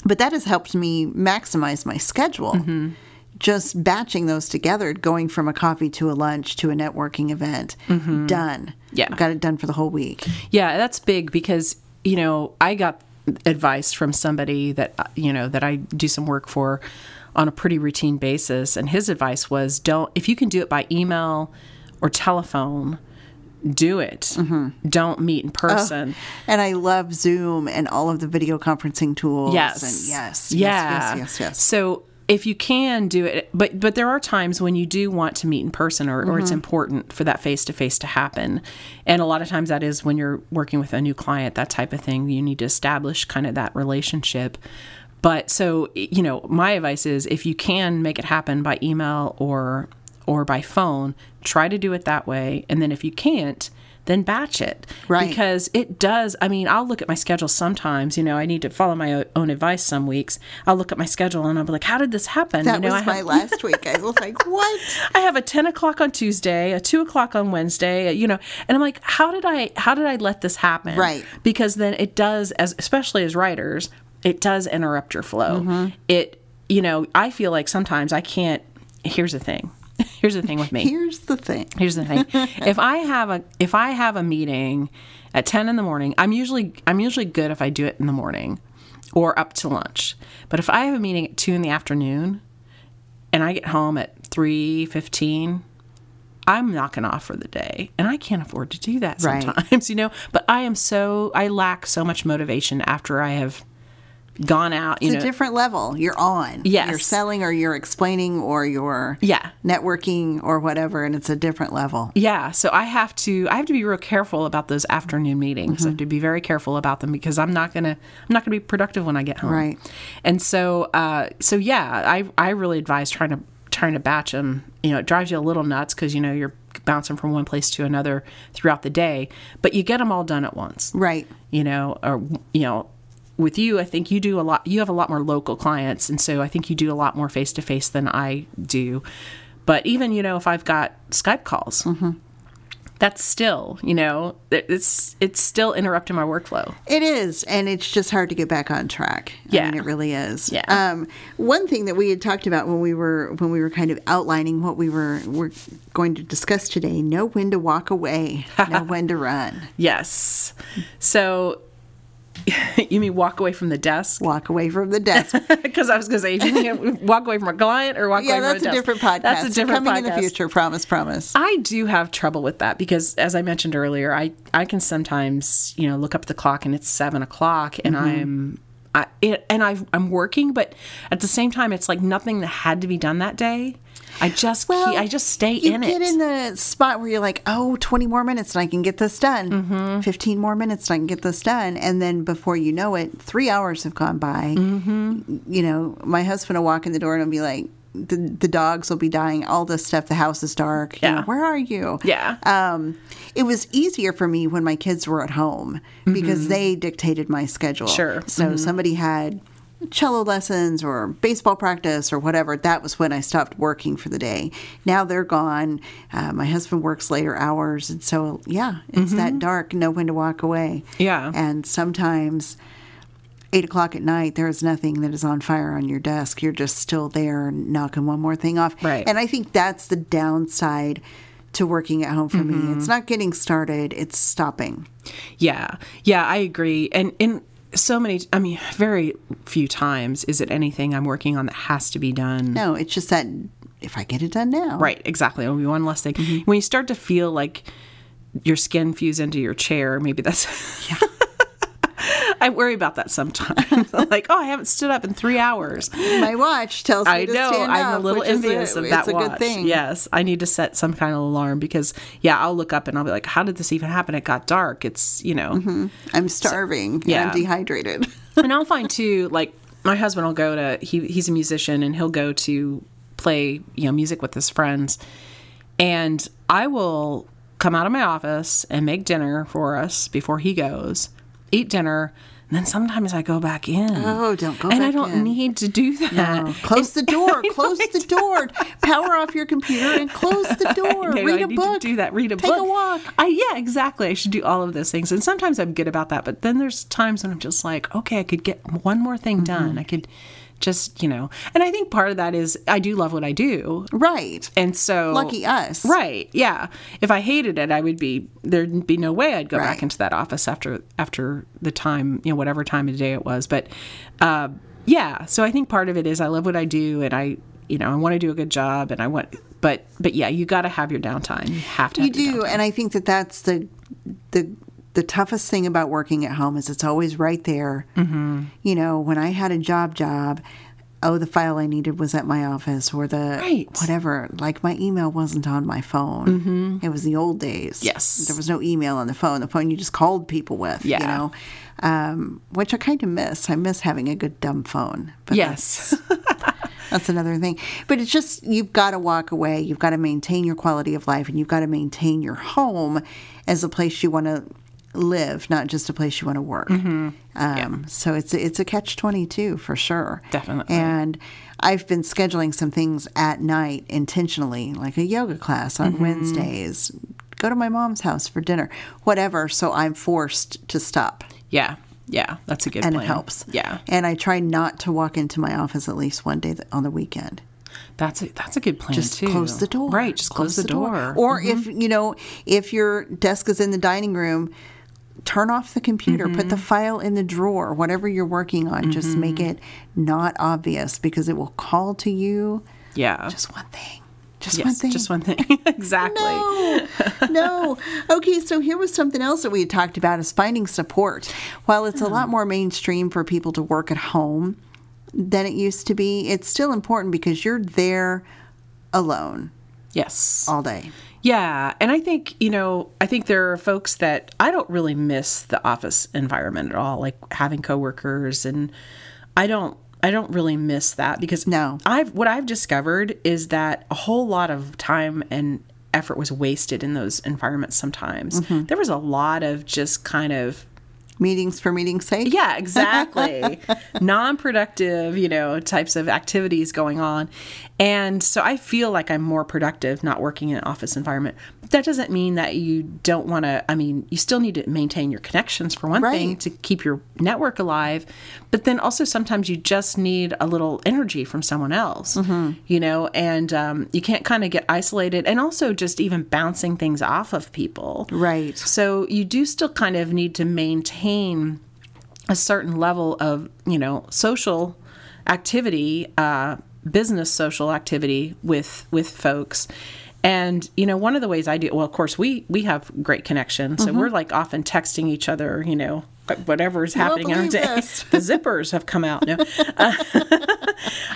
but that has helped me maximize my schedule. Mm-hmm. Just batching those together, going from a coffee to a lunch to a networking event, done. Mm-hmm. Yeah. Got it done for the whole week. Yeah, that's big because you know I got advice from somebody that you know that I do some work for on a pretty routine basis, and his advice was don't if you can do it by email or telephone, do it. Mm-hmm. Don't meet in person. And I love Zoom and all of the video conferencing tools. Yes. And yes. Yeah. Yes, yes, yes, yes. So if you can do it, but but there are times when you do want to meet in person, or, Mm-hmm. or it's important for that face to face to happen, and a lot of times that is when you're working with a new client, that type of thing. You need to establish kind of that relationship. But so you know, my advice is if you can make it happen by email or or by phone, try to do it that way, and then if you can't. Then batch it. Right. Because it does. I mean, I'll look at my schedule sometimes. You know, I need to follow my own advice some weeks. I'll look at my schedule and I'll be like, how did this happen? That you know, was I my have, last week. I was like, what? I have a 10 o'clock on Tuesday, a 2 o'clock on Wednesday, you know, and I'm like, how did I, how did I let this happen? Right. Because then it does, as especially as writers, it does interrupt your flow. Mm-hmm. It, you know, I feel like sometimes I can't, here's the thing. Here's the thing with me. Here's the thing. Here's the thing. if I have a if I have a meeting at 10 in the morning, I'm usually I'm usually good if I do it in the morning or up to lunch. But if I have a meeting at 2 in the afternoon and I get home at 3:15, I'm knocking off for the day. And I can't afford to do that Right. sometimes, you know? But I am so I lack so much motivation after I have gone out, you It's know. a different level. You're on. Yes. You're selling or you're explaining or you're Yeah. networking or whatever, and it's a different level. Yeah, so I have to I have to be real careful about those afternoon meetings. I have to be very careful about them because I'm not gonna I'm not gonna be productive when I get home. Right. And so uh, so yeah, I I really advise trying to trying to batch them. You know, it drives you a little nuts because you know you're bouncing from one place to another throughout the day, but you get them all done at once. Right. You know, or you know. With you, I think you do a lot. You have a lot more local clients, and so I think you do a lot more face to face than I do. But even you know, if I've got Skype calls, that's still you know it's it's still interrupting my workflow It is, and it's just hard to get back on track. I Yeah. mean, it really is. Yeah. Um, one thing that we had talked about when we were when we were kind of outlining what we were were going to discuss today: know when to walk away, know when to run. yes so you mean walk away from the desk Walk away from the desk. because i was going to say if you mean walk away from a client or walk yeah, away from a desk. that's a different podcast. that's a different coming in the future. Promise, promise. I do have trouble with that because, as I mentioned earlier, I I can sometimes you know look up the clock and it's seven o'clock and Mm-hmm. I'm I it, and I I'm working, but at the same time, it's like nothing that had to be done that day. I just Well, keep, I just stay you in get in the spot where you're like, oh, 20 more minutes and I can get this done. Mm-hmm. 15 more minutes and I can get this done. And then before you know it, three hours have gone by. Mm-hmm. You know, my husband will walk in the door and he'll be like, the, the dogs will be dying, all this stuff. The house is dark. You Yeah. know, where are you? Yeah. Um, it was easier for me when my kids were at home because they dictated my schedule. Mm-hmm. Sure. Mm-hmm. So somebody had cello lessons or baseball practice or whatever, that was when I stopped working for the day. Now they're gone. Uh, my husband works later hours. And so, yeah, it's that dark, know when to walk away. Mm-hmm. Yeah. And sometimes, eight o'clock at night, there is nothing that is on fire on your desk. You're just still there knocking one more thing off. Right. And I think that's the downside to working at home for me. Mm-hmm. It's not getting started, it's stopping. Yeah, yeah, I agree. And in so many, I mean, very few times is it anything I'm working on that has to be done. No, it's just that if I get it done now. Right, exactly. It'll be one less thing. Mm-hmm. When you start to feel like your skin fuse into your chair, maybe that's. I I worry about that sometimes. like, oh, I haven't stood up in three hours. My watch tells me I to know. stand I'm up, a little envious a, of that it's a watch. good thing. Yes, I need to set some kind of alarm because, yeah, I'll look up and I'll be like, "How did this even happen? It got dark. It's you know." Mm-hmm. I'm starving. yeah. I'm dehydrated. and I'll find too, like my husband will go to he he's a musician and he'll go to play you know music with his friends, and I will come out of my office and make dinner for us before he goes, eat dinner. And then sometimes I go back in. Oh, don't go back. In. And I don't in. need to do that. Oh, close the door. Close the door. Power off your computer and close the door. Read I a book. Do that. Read a Take book. a walk. I yeah, exactly. I should do all of those things. And sometimes I'm good about that, but then there's times when I'm just like, okay, I could get one more thing Mm-hmm. done. I could just you know. And I think part of that is I do love what I do, Right. and so Lucky us. Right. Yeah. If I hated it, I would be there'd be no way I'd go Right. back into that office after after the time, you know, whatever time of day it was. But uh, yeah, so I think part of it is I love what I do and I you know, I want to do a good job and I want but but yeah, you got to have your downtime. You have to have You do, downtime. and I think that that's the the the toughest thing about working at home is it's always right there. Mm-hmm. You know, when I had a job job, oh, the file I needed was at my office, or the Right. whatever. Like my email wasn't on my phone. Mm-hmm. It was the old days. Yes. there was no email on the phone. The phone you just called people with. Yeah. You know, um, which I kind of miss. I miss having a good dumb phone. But Yes. that's another thing. But it's just, you've got to walk away. You've got to maintain your quality of life and you've got to maintain your home as a place you want to live, not just a place you want to work. Mm-hmm. Um, So it's, it's a catch 22 for sure. Definitely. And I've been scheduling some things at night intentionally, like a yoga class on mm-hmm. Wednesdays, go to my mom's house for dinner, whatever. So I'm forced to stop yeah. Yeah. That's a good and plan. it helps. Yeah. And I try not to walk into my office at least one day on the weekend. That's a that's a good plan Just too. close the door. Right, just close, the, door. Or if mm-hmm. you know, if your desk is in the dining room, turn off the computer, put Mm-hmm. the file in the drawer, whatever you're working on. Just make it not obvious because it will call to you. yeah. Just one thing. Just yes, one thing. Just one thing. exactly. No, no. Okay, so here was something else that we had talked about is finding support. While it's a lot more mainstream for people to work at home than it used to be, it's still important because you're there alone Yes. all day. Yeah, and I think you know, I think there are folks that I don't really miss the office environment at all, like having coworkers, and I don't, I don't really miss that because No. I've what I've discovered is that a whole lot of time and effort was wasted in those environments. Sometimes mm-hmm. there was a lot of just kind of Meetings for meeting's sake. yeah, exactly. Non productive, you know, types of activities going on. And so I feel like I'm more productive not working in an office environment. But that doesn't mean that you don't want to, I mean, you still need to maintain your connections for one thing to keep your network alive. But then also sometimes you just need a little energy from someone else, you know, and um, you can't kind of get isolated. And also just even bouncing things off of people. Right. So you do still kind of need to maintain a certain level of, you know, social activity, uh, business social activity with with folks. And you know, one of the ways I do well, of course, we we have great connection, so we're like often texting each other, you know, whatever is happening in our day. this. the zippers have come out. No.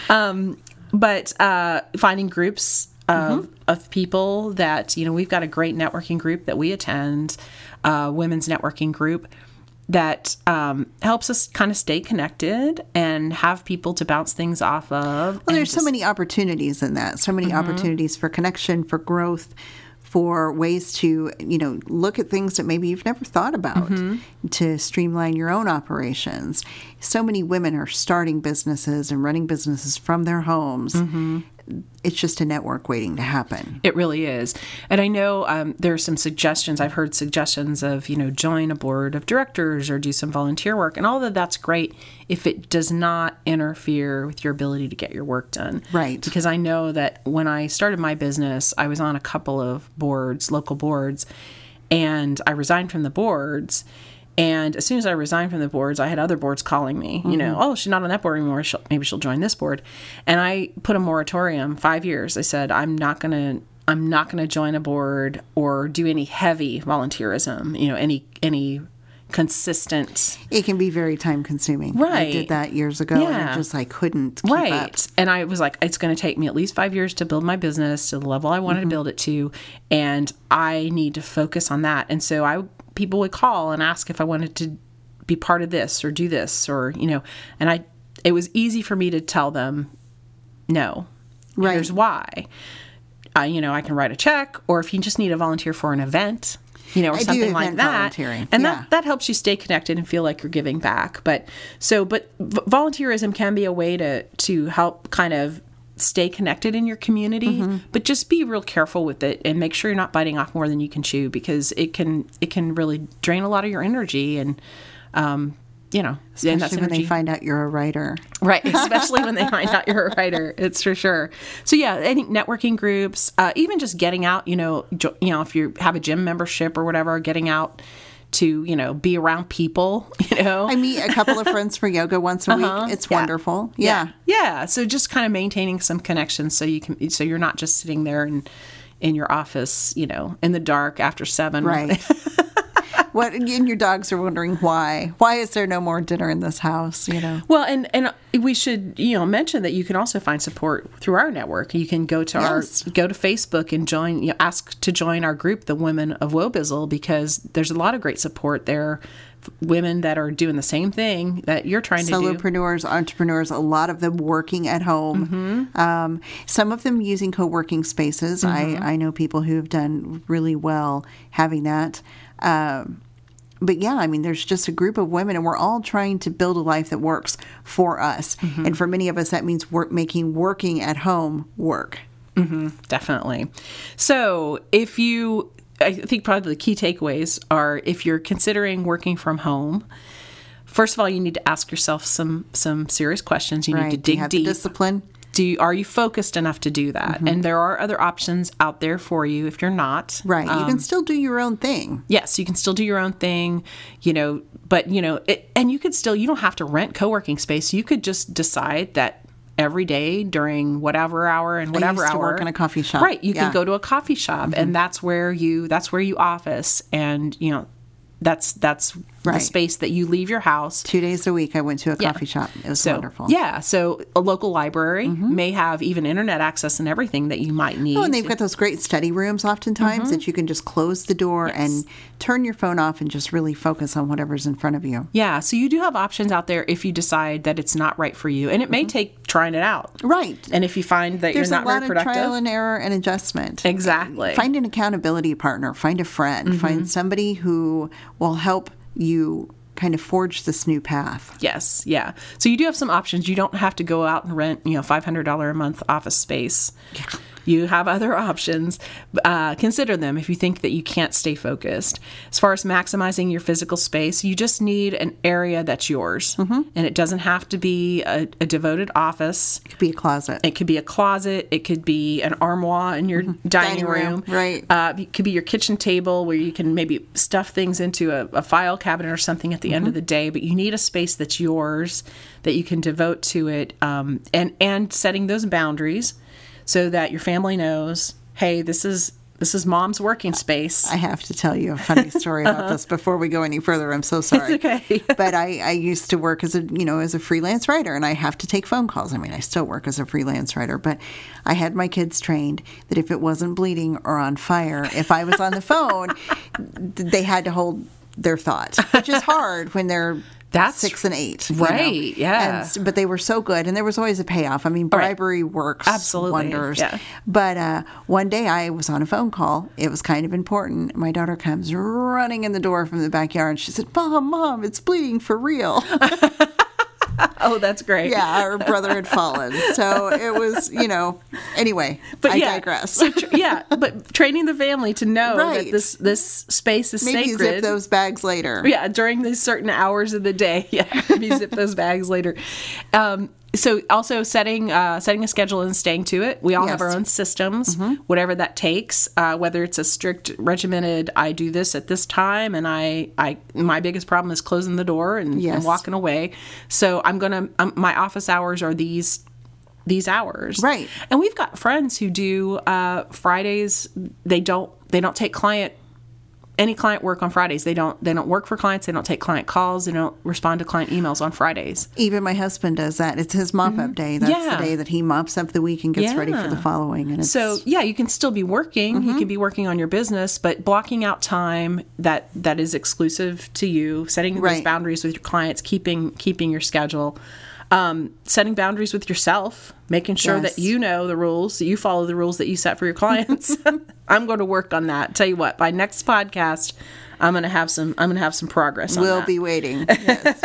um, but uh, finding groups of, of people that you know we've got a great networking group that we attend uh, women's networking group that um, helps us kind of stay connected and have people to bounce things off of Well, there's so many opportunities in that. So many mm-hmm. opportunities for connection, for growth, for ways to, you know, look at things that maybe you've never thought about mm-hmm. to streamline your own operations. So many women are starting businesses and running businesses from their homes. Mm-hmm. It's just a network waiting to happen. It really is. And I know um, there are some suggestions. I've heard suggestions of, you know, join a board of directors or do some volunteer work. And all of that's great if it does not interfere with your ability to get your work done. Right. Because I know that when I started my business, I was on a couple of boards, local boards, and I resigned from the boards. And as soon as I resigned from the boards, I had other boards calling me. You know, mm-hmm. oh, she's not on that board anymore. She'll, maybe she'll join this board. And I put a moratorium five years. I said I'm not going to. I'm not going to join a board or do any heavy volunteerism. You know, any any consistent. It can be very time consuming. I Right. did that years ago and Yeah. I just I couldn't keep right up. and i was like it's going to take me at least five years to build my business to the level i wanted to mm-hmm. build it to and i need to focus on that and so i people would call and ask if i wanted to be part of this or do this or you know and i it was easy for me to tell them no. Right. here's why. Uh, you know i can write a check or if you just need a volunteer for an event you know or I something like that. and yeah. that that helps you stay connected and feel like you're giving back. But so but v- volunteerism can be a way to to help kind of stay connected in your community Mm-hmm. but just be real careful with it and make sure you're not biting off more than you can chew because it can it can really drain a lot of your energy and um you know Especially when they find out you're a writer. Right, especially when they find out you're a writer, it's for sure. So yeah, any networking groups, uh, even just getting out, you know, jo- you know, if you have a gym membership or whatever, getting out to you know be around people, you know. I meet a couple of friends for yoga once a week. Uh-huh. It's Yeah. wonderful. Yeah. yeah. So just kind of maintaining some connections so you can, so you're not just sitting there and in your office, you know, in the dark after seven. Right. what and your dogs are wondering why. Why is there no more dinner in this house, you know? Well, and and we should you know mention that you can also find support through our network. You can go to Yes. our go to Facebook and join. You know, ask to join our group, the Women of Wobizzle, because there's a lot of great support there. Women that are doing the same thing that you're trying to do. solopreneurs, entrepreneurs, a lot of them working at home. Mm-hmm. Um, some of them using co working spaces. I, I know people who have done really well having that. Um, but yeah, I mean, there's just a group of women, and we're all trying to build a life that works for us. Mm-hmm. And for many of us, that means work, making working at home work. Definitely. So, if you, I think probably the key takeaways are if you're considering working from home, first of all, you need to ask yourself some some serious questions. You Right? need to dig deep. discipline? Do you, are you focused enough to do that? Mm-hmm. And there are other options out there for you if you're not. Right. you Um, can still do your own thing. yes, you can still do your own thing, you know, but you know, it, and you could still you don't have to rent co-working space. You could just decide that every day during whatever hour and whatever hour work in a coffee shop. Right, you Yeah. Mm-hmm. can go to a coffee shop and that's where you that's where you office and you know that's that's the Right. space that you leave your house Two days a week, I went to a Yeah. coffee shop. It was so, wonderful. Yeah, so a local library may have even internet access and everything that you might need. Oh, and they've got those great study rooms oftentimes Mm-hmm. that you can just close the door and turn your phone off and just really focus on whatever's in front of you. yeah, so you do have options out there if you decide that it's not right for you, and it may take trying it out. Right. And if you find that There's you're a not lot very of productive, trial and error and adjustment. exactly. Find an accountability partner, find a friend, Mm-hmm. find somebody who will help you kind of forge this new path. Yes, yeah. So you do have some options. You don't have to go out and rent, you know, five hundred dollar a month office space. You have other options. Uh, consider them if you think that you can't stay focused. As far as maximizing your physical space, you just need an area that's yours, Mm-hmm. and it doesn't have to be a, a devoted office. It could be a closet. It could be a closet. It could be an armoire in your dining, Mm-hmm. Dining room. room, right. Uh, it could be your kitchen table where you can maybe stuff things into a, a file cabinet or something at the Mm-hmm. end of the day. But you need a space that's yours that you can devote to it, um, and and setting those boundaries so that your family knows, hey, this is this is mom's working space. I have to tell you a funny story about this before we go any further. I'm so sorry. Uh-huh. okay. but I, I used to work as a you know as a freelance writer, and I have to take phone calls. I mean, I still work as a freelance writer, but I had my kids trained that if it wasn't bleeding or on fire, if I was on the phone, they had to hold their thought, which is hard when they're. That's- six and eight, you know? right, yeah. And but they were so good, and there was always a payoff. I mean, bribery works Absolutely, wonders. yeah. But uh, one day I was on a phone call. It was kind of important. My daughter comes running in the door from the backyard. And she said, "Mom, mom, it's bleeding for real." oh, that's great. yeah, our brother had fallen. So it was, you know. Anyway, But I yeah, digress. so yeah, but training the family to know Right. that this this space is Maybe sacred. zip those bags later. yeah during these certain hours of the day yeah maybe zip those bags later um, so also setting uh, setting a schedule and staying to it we all have our own systems Mm-hmm. whatever that takes uh, whether it's a strict regimented i do this at this time and i i my biggest problem is closing the door and, Yes. and walking away so i'm gonna um, my office hours are these these hours Right. and we've got friends who do uh, fridays they don't they don't take client any client work on Fridays. They don't they don't work for clients. They don't take client calls. They don't respond to client emails on Fridays. Even my husband does that. It's his mop up day. That's Mm-hmm. Yeah. the day that he mops up the week and gets ready for the following. And it's, So yeah, you can still be working. Mm-hmm. You can be working on your business, but blocking out time that that is exclusive to you, setting those boundaries with your clients, keeping keeping your schedule, um, setting boundaries with yourself, making sure Yes. that you know the rules, that you follow the rules that you set for your clients. I'm going to work on that. Tell you what, by next podcast, I'm going to have some. I'm going to have some progress. on we'll that be waiting. Yes.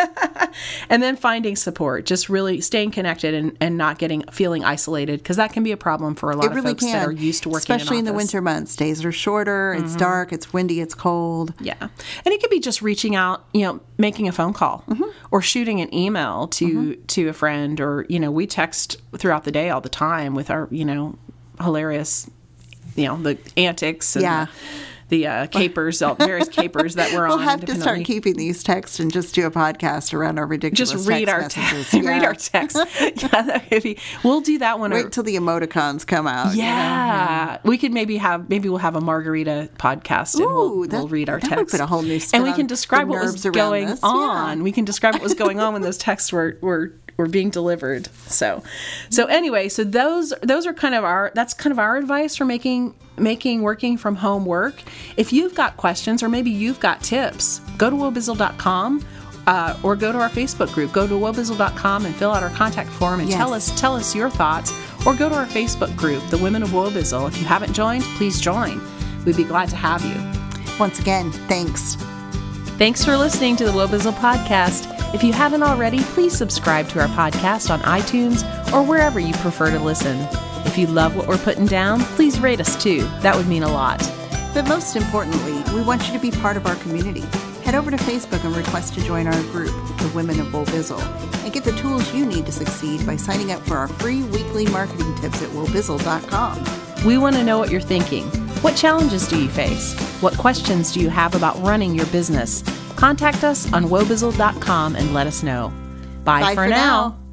and then finding support just really staying connected and, and not getting feeling isolated because that can be a problem for a lot it of really folks can. that are used to working especially in, in, the. Mm-hmm. winter months. Days are shorter. It's dark. It's windy. It's cold. yeah and it could be just reaching out you know making a phone call Mm-hmm. or shooting an email to to a friend or you know we text throughout the day all the time with our you know hilarious you know the antics and Yeah. the, the uh, capers all various capers that we're We'll on have to start keeping these texts and just do a podcast around our ridiculous just read our messages. te- read our text. yeah, that could be. We'll do that one. or- Wait till the emoticons come out. you know? Yeah, we could maybe have maybe we'll have a margarita podcast and Ooh, we'll, that- we'll read our would put a whole new and we can describe what was going this, yeah. on. We can describe what was going on when those texts were were were being delivered. So, so anyway, so those those are kind of our that's kind of our advice for making making working from home work. If you've got questions or maybe you've got tips, go to wobizzle.com. Uh, or go to our Facebook group. Go to wobizzle.com and fill out our contact form and Yes. tell us tell us your thoughts. Or go to our Facebook group, the Women of Wobizzle. If you haven't joined, please join. We'd be glad to have you. Once again, thanks. Thanks for listening to the Wobizzle podcast. If you haven't already, please subscribe to our podcast on iTunes or wherever you prefer to listen. If you love what we're putting down, please rate us too. That would mean a lot. But most importantly, we want you to be part of our community. Head over to Facebook and request to join our group, the Women of Wobizzle, and get the tools you need to succeed by signing up for our free weekly marketing tips at wobizzle.com. We want to know what you're thinking. What challenges do you face? What questions do you have about running your business? Contact us on wobizzle.com and let us know. Bye, Bye for, for now. now.